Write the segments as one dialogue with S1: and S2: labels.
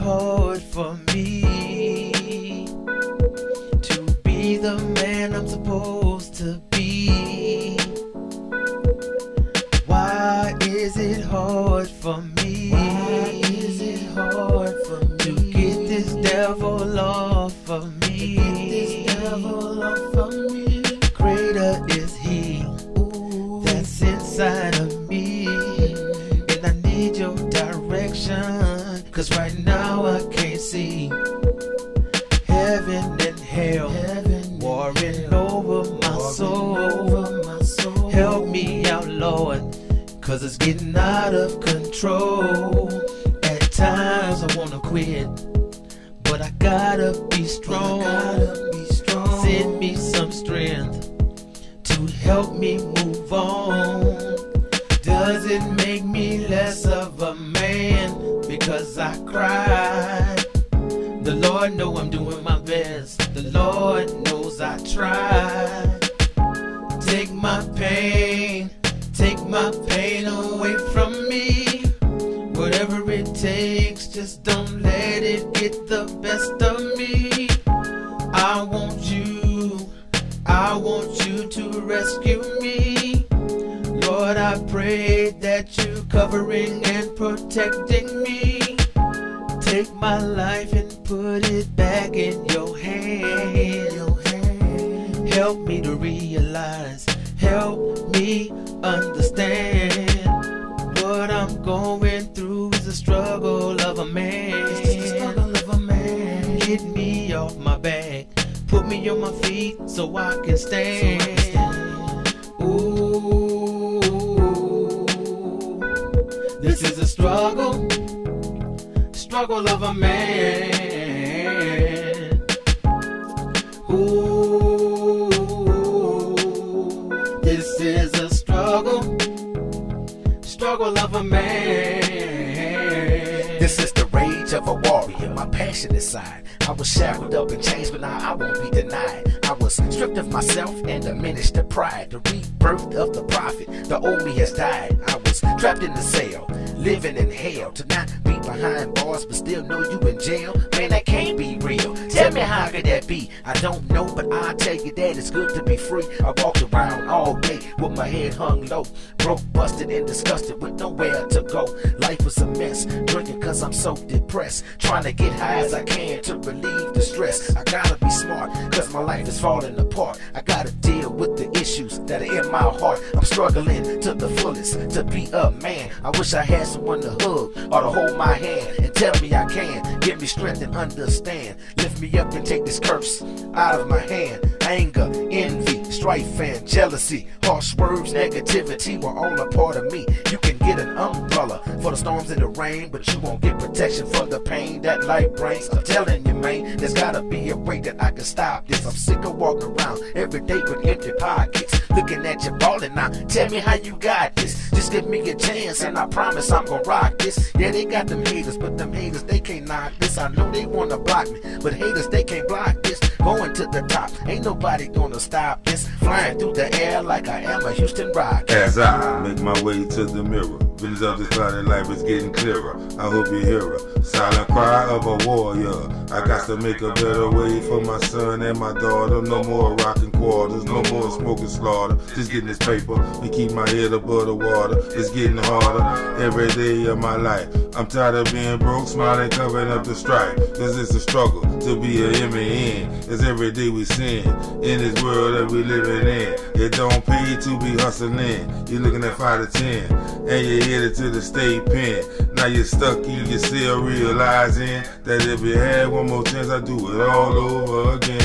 S1: hard for me to be the man I'm supposed to be. Why is it hard for me?
S2: Why is it hard for me
S1: to get this devil off of me?
S2: this devil off of me.
S1: Greater is He that's inside of me, and I need Your direction. Cause right now I can't see heaven and hell
S2: heaven
S1: warring over my soul.
S2: over my soul.
S1: Help me out, Lord, cause it's getting out of control. At times I wanna quit, but I gotta be strong.
S2: gotta be strong.
S1: Send me some strength to help me move on. Man because I cried? The Lord know I'm doing my best. The Lord knows I tried. Take my pain, take my pain away from me. Whatever it takes, just don't let it get the best of me. I want you, I want you to rescue me. Lord, I pray that you covering and protecting me. Take my life and put it back in your hand. Help me to realize, help me understand. What I'm going through is a struggle of a man.
S2: The struggle of a man.
S1: Get me off my back, put me on my feet so I can stand. Struggle of a man. Ooh, this is a struggle, struggle of a man.
S3: This is the rage of a warrior, my passionate side. I was shackled up and changed, but now I won't be denied. I was stripped of myself and diminished the pride. The rebirth of the prophet, the old me has died. I was trapped in the cell, living in hell. To not behind bars, but still know you in jail. Man, that can't be real. Tell me how could that be? I don't know, but I'll tell you that it's good to be free. I walked around all day with my head hung low, broke, busted, and disgusted with nowhere to go. Life was a mess, drinking cause I'm so depressed. Trying to get high as I can to relieve the stress. I gotta be smart, cause my life is falling apart. I gotta deal with the issues that are in my heart. I'm struggling to the fullest to be a man. I wish I had someone to hug or to hold my hand and tell me I can. Give me strength and understand. Lift me up and take this curse out of my hand. Strife, and jealousy. Harsh words, negativity were all a part of me. You can get an umbrella for the storms and the rain, but you won't get protection from the pain that life brings. I'm telling you, man, there's gotta be a way that I can stop this. I'm sick of walking around every day with empty pockets. Looking at you balling now. Tell me how you got this. Just give me a chance and I promise I'm gonna rock this. Yeah, they got them haters, but them haters, they can't knock this. I know they wanna block me, but haters, they can't block this. Going to the top, ain't nobody gonna stop this. Flying through the air like I am a Houston Rock.
S4: As I make my way to the mirror, visions of this clouded life is getting clearer. I hope you hear her. Silent cry of a warrior. I got to make a better way for my son and my daughter. No more rocking quarters, no more smoking slaughter. Just getting this paper and keep my head above the water. It's getting harder every day of my life. I'm tired of being broke, smiling, covering up the strife. This is a struggle to be a M.A.N. It's every day we sin in this world that we living in. It don't pay to be hustling. You're looking at five to ten, and you're headed to the state pen. Now you're stuck in your cell, realizing that if you had one more chance, I'd do it all over again.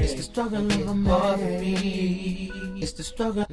S1: This the struggle of a man. Yeah, it's